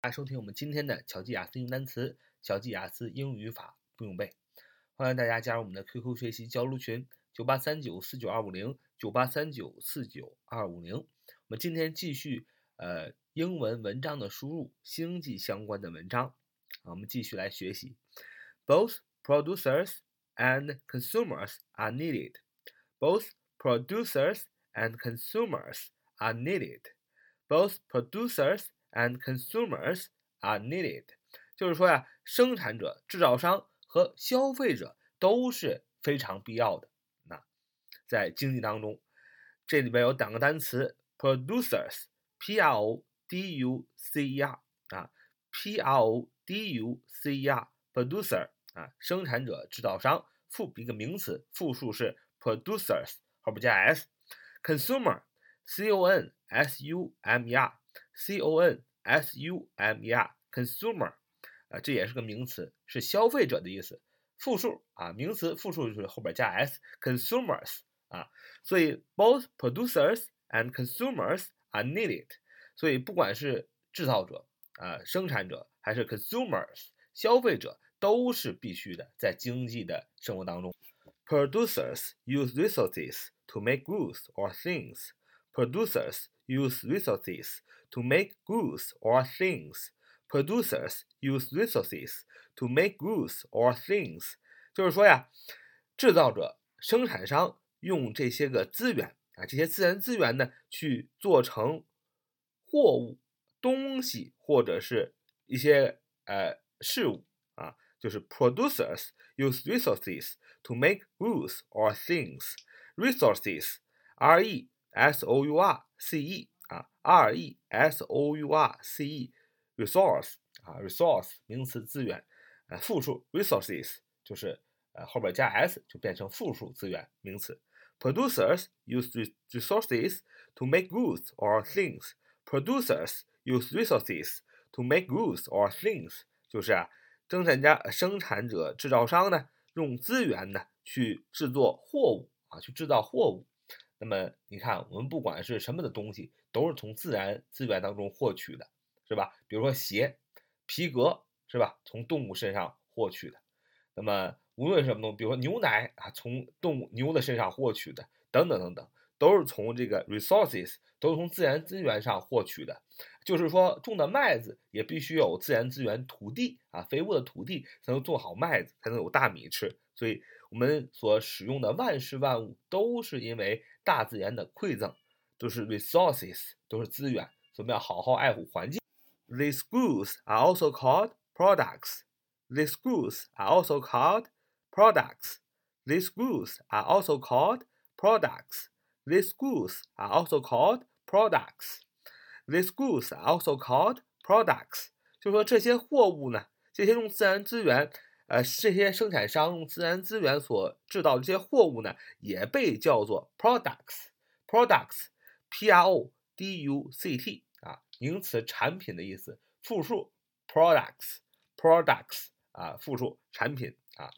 大家收听我们今天的巧记雅思英语单词、巧记雅思英语语法不用背。欢迎大家加入我们的 QQ 学习交流群：九八三九四九二五零九八三九四九二五零。我们今天继续呃英文文章的输入，星际相关的文章，我们继续来学习。Both producers and consumers are needed. Both producers and consumers are needed. Both producers and consumers are needed，就是说呀，生产者、制造商和消费者都是非常必要的。那在经济当中，这里边有两个单词：producers，p r o d u c e r 啊，p r o d u c e r，producer 啊，生产者、制造商，复一个名词，复数是 producers，后边加 s；consumer，c o n s u m e r。c o n s u m e r，consumer，啊，这也是个名词，是消费者的意思。复数啊，名词复数就是后边加 s，consumers 啊，所以 both producers and consumers are needed。所以不管是制造者啊，生产者还是 consumers，消费者都是必须的，在经济的生活当中。Producers use resources to make goods or things. Producers use resources to make goods or things. Producers use resources to make goods or things. 就是说呀，制造者、生产商用这些个资源啊，这些自然资源呢，去做成货物、东西或者是一些呃事物啊，就是 producers use resources to make goods or things. Resources, R-E S O U R C E 啊，R E S O U R C E，resource 啊，resource 名词资源，呃，复数 resources 就是呃后边加 s 就变成复数资源名词。Producers use resources to make goods or things. Producers use resources to make goods or things，就是啊，生产家、生产者、制造商呢，用资源呢去制作货物啊，去制造货物。 那么你看，我们不管是什么的东西，都是从自然资源当中获取的，是吧？比如说鞋、皮革，是吧？从动物身上获取的。那么无论什么东西，比如说牛奶啊，从动物牛的身上获取的，等等等等，都是从这个 resources，都是从自然资源上获取的。就是说，种的麦子也必须有自然资源，土地啊，肥沃的土地才能种好麦子，才能有大米吃。所以。我们所使用的万事万物都是因为大自然的馈赠，都是 resources，都是资源，所以我们要好好爱护环境。These goods are also called products. These goods are also called products. These goods are also called products. These goods are also called products. These goods are also called products. 就说这些货物呢，这些用自然资源。呃，这些生产商用自然资源所制造这些货物呢，也被叫做 products。products，p r o d u c t 啊，名词产品的意思，复数 products，products 啊，复数产品啊。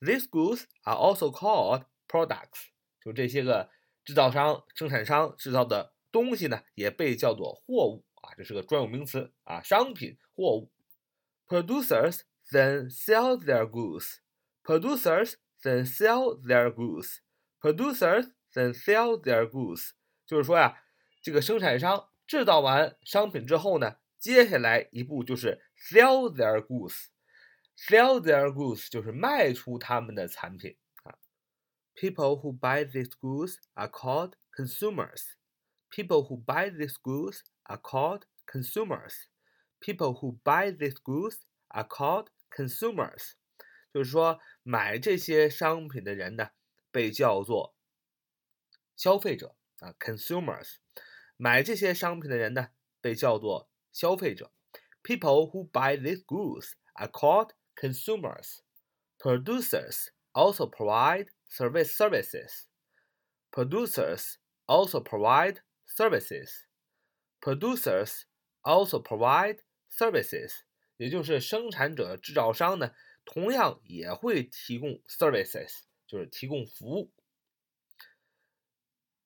These goods are also called products。就这些个制造商、生产商制造的东西呢，也被叫做货物啊，这是个专有名词啊，商品、货物。Producers。then sell their goods. Producers then sell their goods. Producers then sell their goods. 就是说呀，这个生产商制造完商品之后呢，接下来一步就是 sell their goods。sell their goods 就是卖出他们的产品啊。People who buy these goods are called consumers. People who buy these goods are called consumers. People who buy these goods are called consumers，就是说买这些商品的人呢，被叫做消费者啊，consumers。买这些商品的人呢，被叫做消费者。People who buy these goods are called consumers. Producers also provide service services. Producers also provide services. Producers also provide services. 也就是生产者、制造商呢，同样也会提供 services，就是提供服务。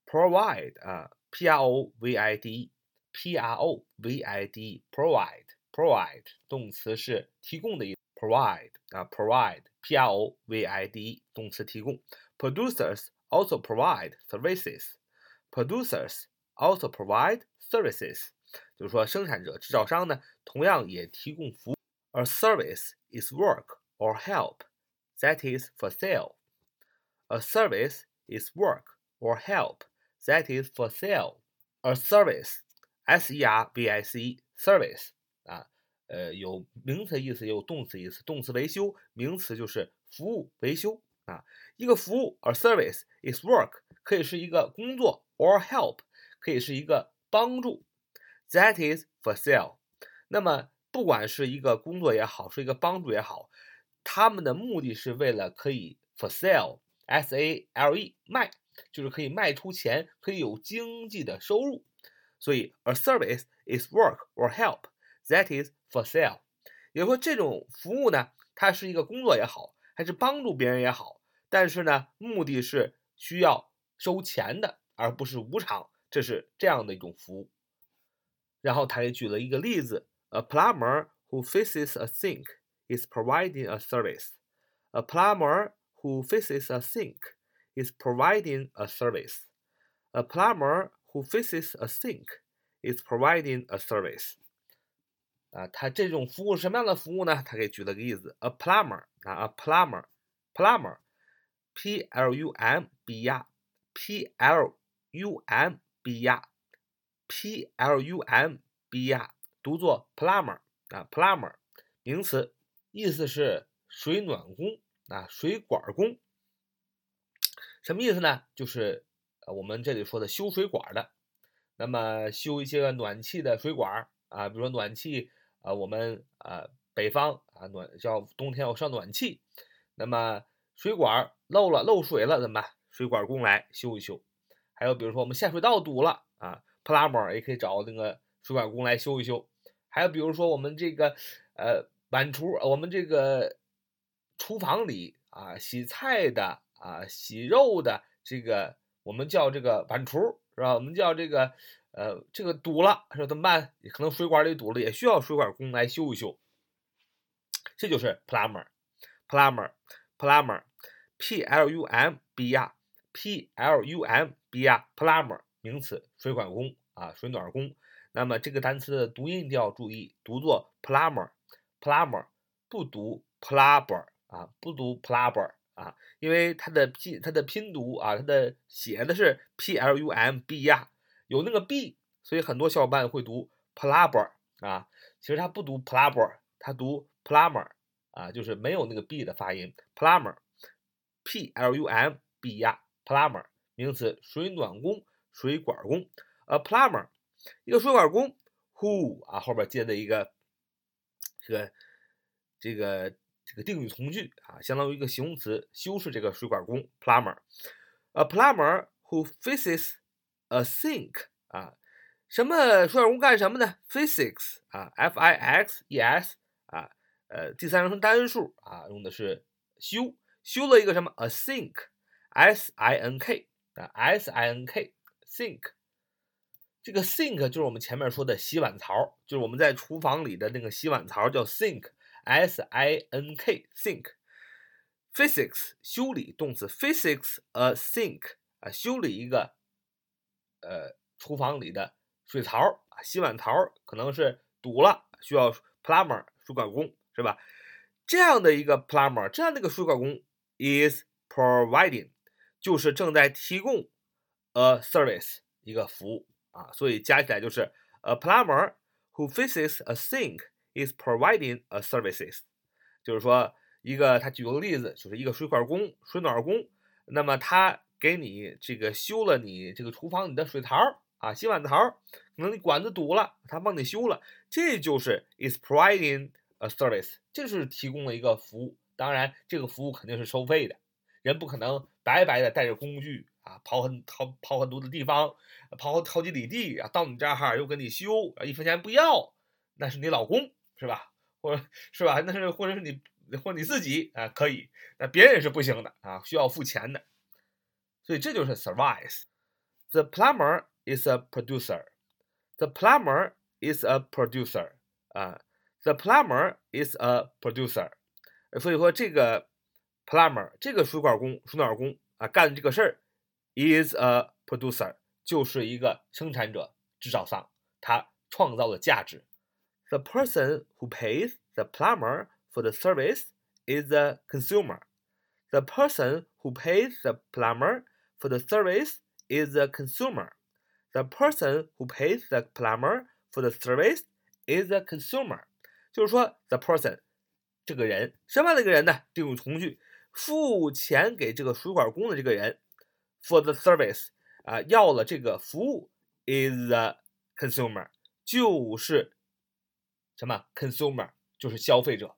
provide 啊，p r o v i d p r o v i d e provide provide 动词是提供的意思，provide 啊 provide p r o v i d e 动词提供，producers also provide services producers also provide services 就是说生产者制造商呢同样也提供服务，a service is work or help that is for sale a service is work or help that is for sale a service S E R V I C E service 啊，呃，有名词意思，也有动词意思。动词维修，名词就是服务维修啊。一个服务，a service is work，可以是一个工作，or help，可以是一个帮助。That is for sale。那么，不管是一个工作也好，是一个帮助也好，他们的目的是为了可以 for sale，S A L E 卖，就是可以卖出钱，可以有经济的收入。所以，a service is work or help that is for sale。也就说，这种服务呢，它是一个工作也好，还是帮助别人也好，但是呢，目的是需要收钱的，而不是无偿。这是这样的一种服务。然后他也举了一个例子：A plumber who fixes a sink is providing a service. A plumber who fixes a sink is providing a service. A plumber who fixes a sink is providing a service。啊，他这种服务是什么样的服务呢？他给举了个例子：a plumber 啊，a plumber，plumber，p l u m b r，p l u m b P L U M B R 读作 plumber 啊，plumber，名词，意思是水暖工啊，水管工。什么意思呢？就是我们这里说的修水管的，那么修一些个暖气的水管啊，比如说暖气啊，我们啊北方啊暖叫冬天要上暖气，那么水管漏了漏水了怎么办？水管工来修一修。还有比如说我们下水道堵了啊，plumber 也可以找那个水管工来修一修。还有比如说我们这个呃碗橱，我们这个厨房里啊洗菜的啊洗肉的这个。我们叫这个碗橱是吧？我们叫这个，呃，这个堵了，说怎么办？可能水管里堵了，也需要水管工来修一修。这就是 plumber，plumber，plumber，p l u m b r，p l u m b r，plumber，名词，水管工啊，水暖工。那么这个单词的读音一定要注意，读作 plumber，plumber，不读 plumber 啊，不读 plumber。啊，因为它的拼它的拼读啊，它的写的是 p l u m b 呀，有那个 b，所以很多小伙伴会读 plumber 啊，其实它不读 plumber，它读 plumber 啊，就是没有那个 b 的发音，plumber，p l u m b 呀，plumber 名词，水暖工、水管工，a plumber 一个水管工，who 啊后边接的一个这个这个。这个定语从句啊，相当于一个形容词，修饰这个水管工 plumber。A plumber who fixes a sink 啊，什么水管工干什么呢？Fixes 啊，f i x e s 啊，呃，第三人称单数啊，用的是修，修了一个什么？A sink，s i n k 啊，s-i-n-k Sink，。这个 sink 就是我们前面说的洗碗槽，就是我们在厨房里的那个洗碗槽叫 sink。S I N K sink，physics 修理动词，physics a sink 啊，修理一个呃厨房里的水槽啊，洗碗槽可能是堵了，需要 plumber 水管工是吧？这样的一个 plumber，这样的一个水管工 is providing 就是正在提供 a service 一个服务啊，所以加起来就是 a plumber who fixes a sink。is providing a services，就是说一个他举个例子，就是一个水管工、水暖工，那么他给你这个修了你这个厨房里的水槽啊、洗碗槽，可能你管子堵了，他帮你修了，这就是 is providing a service，这是提供了一个服务。当然，这个服务肯定是收费的，人不可能白白的带着工具跑很跑跑很多的地方，跑好几里地啊到你这儿哈又给你修啊，一分钱不要，那是你老公。是吧？或者是吧？那是或者是你或你自己啊，可以，那别人是不行的啊，需要付钱的。所以这就是 service。The plumber is a producer. The plumber is a producer 啊，The plumber is a producer。所以说这个 plumber 这个水管工、水暖工啊干这个事儿 is a producer 就是一个生产者、制造商，他创造了价值。The person who pays the plumber for the service is the consumer. The person who pays the plumber for the service is the consumer. The person who pays the plumber for the service is the consumer. 就是说，the person 这个人什么样的一个人呢？定语从句，付钱给这个水管工的这个人 ，for the service 啊，要了这个服务，is the consumer 就是什么 consumer 就是消费者。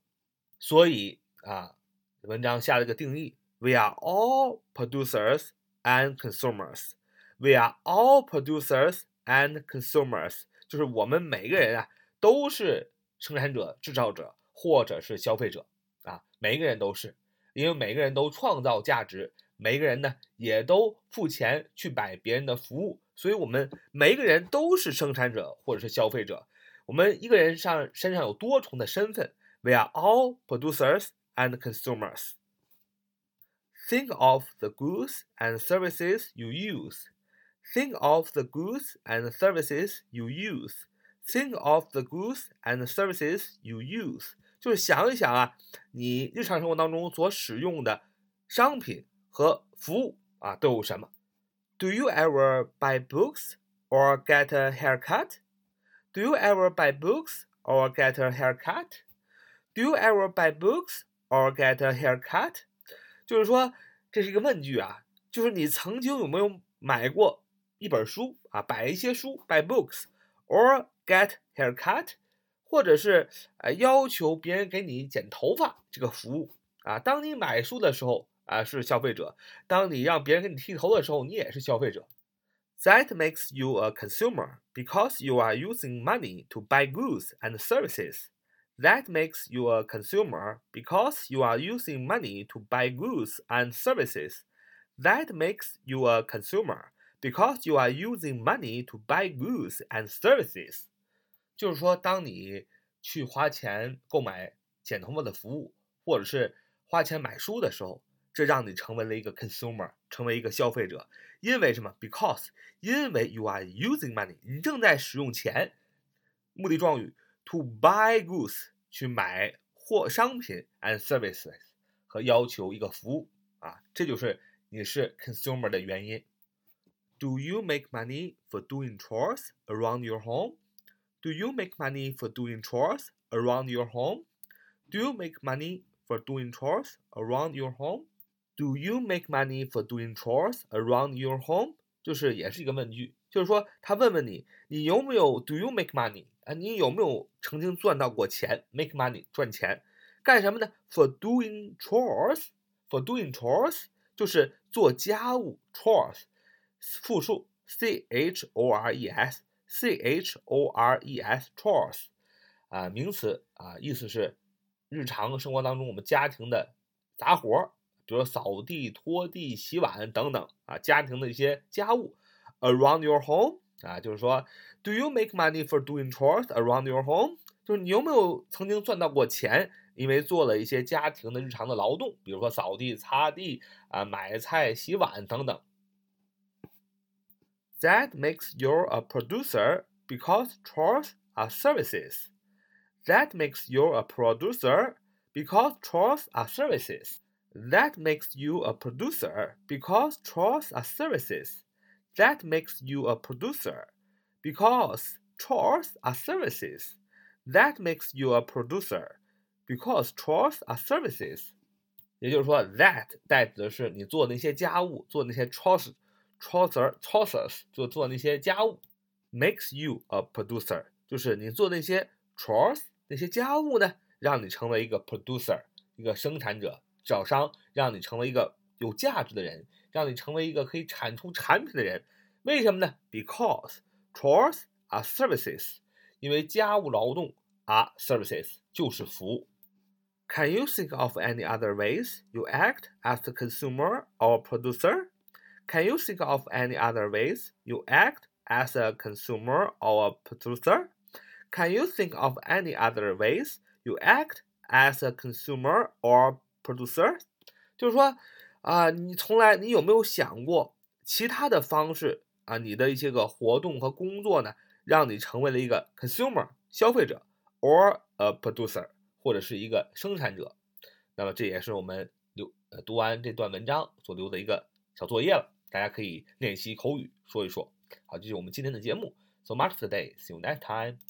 所以啊，文章下了个定义：We are all producers and consumers. We are all producers and consumers. 就是我们每个人啊，都是生产者、制造者或者是消费者啊，每一个人都是，因为每个人都创造价值，每个人呢也都付钱去买别人的服务，所以我们每个人都是生产者或者是消费者。我们一个人上身上有多重的身份。We are all producers and consumers. Think of the goods and services you use. Think of the goods and services you use. Think of the goods and services you use. 就是想一想啊，你日常生活当中所使用的商品 和服务啊都有什么？Do you ever buy books or get a haircut? Do you ever buy books or get a haircut? Do you ever buy books or get a haircut？就是说，这是一个问句啊，就是你曾经有没有买过一本书啊，买一些书，buy books，or get haircut，或者是呃要求别人给你剪头发这个服务啊。当你买书的时候 啊，是消费者；当你让别人给你剃头的时候，你也是消费者。That makes you a consumer because you are using money to buy goods and services. That makes you a consumer because you are using money to buy goods and services. That makes you a consumer because you are using money to buy goods and services. 就是说，当你去花钱购买剪头发的服务，或者是花钱买书的时候， 这让你成为了一个 consumer，成为一个消费者。因为什么？Because 因为 you are using money，你正在使用钱。目的状语。to buy goods 去买货商品 and services 和要求一个服务啊，这就是你是 consumer 的原因。Do you make money for doing chores around your home? Do you make money for doing chores around your home? Do you make money for doing chores around your home? Do you make money for doing chores around your home? 就是也是一个问句，就是说他问问你，你有没有 Do you make money 啊？你有没有曾经赚到过钱？Make money 赚钱，干什么呢？For doing chores，for doing chores 就是做家务，chores 复数，c h o r e s，c h o r e s chores 啊，名词啊，意思是日常生活当中我们家庭的杂活儿， 比如扫地、拖地、洗碗等等啊，家庭的一些家务。Around your home 啊，就是说，Do you make money for doing chores around your home？就是你有没有曾经赚到过钱，因为做了一些家庭的日常的劳动，比如说扫地、擦地啊、买菜、洗碗等等。That makes you a producer because chores are services. That makes you a producer because chores are services. That makes you a producer because chores are services. That makes you a producer, because chores are services. That makes you a producer, because chores are services. 也就是说，that 代指的是你做那些家务，做那些 chores、chores、chores，就做那些家务。Makes you a producer，就是你做那些 chores 那些家务呢，让你成为一个 producer，一个生产者、 制造商，让你成为一个有价值的人。让你成为一个可以产出产品的人，为什么呢？Because chores are services，因为家务劳动 are services 就是服务。Can you think of any other ways you act as a consumer or producer? Can you think of any other ways you act as a consumer or a producer? Can you think of any other ways you act as a consumer or producer？就是说，啊，你从来你有没有想过其他的方式啊？你的一些个活动和工作呢，让你成为了一个 consumer 消费者，or a producer 或者是一个生产者。那么这也是我们留呃读完这段文章所留的一个小作业了，大家可以练习口语说一说。好，这是我们今天的节目。So much today. See you next time.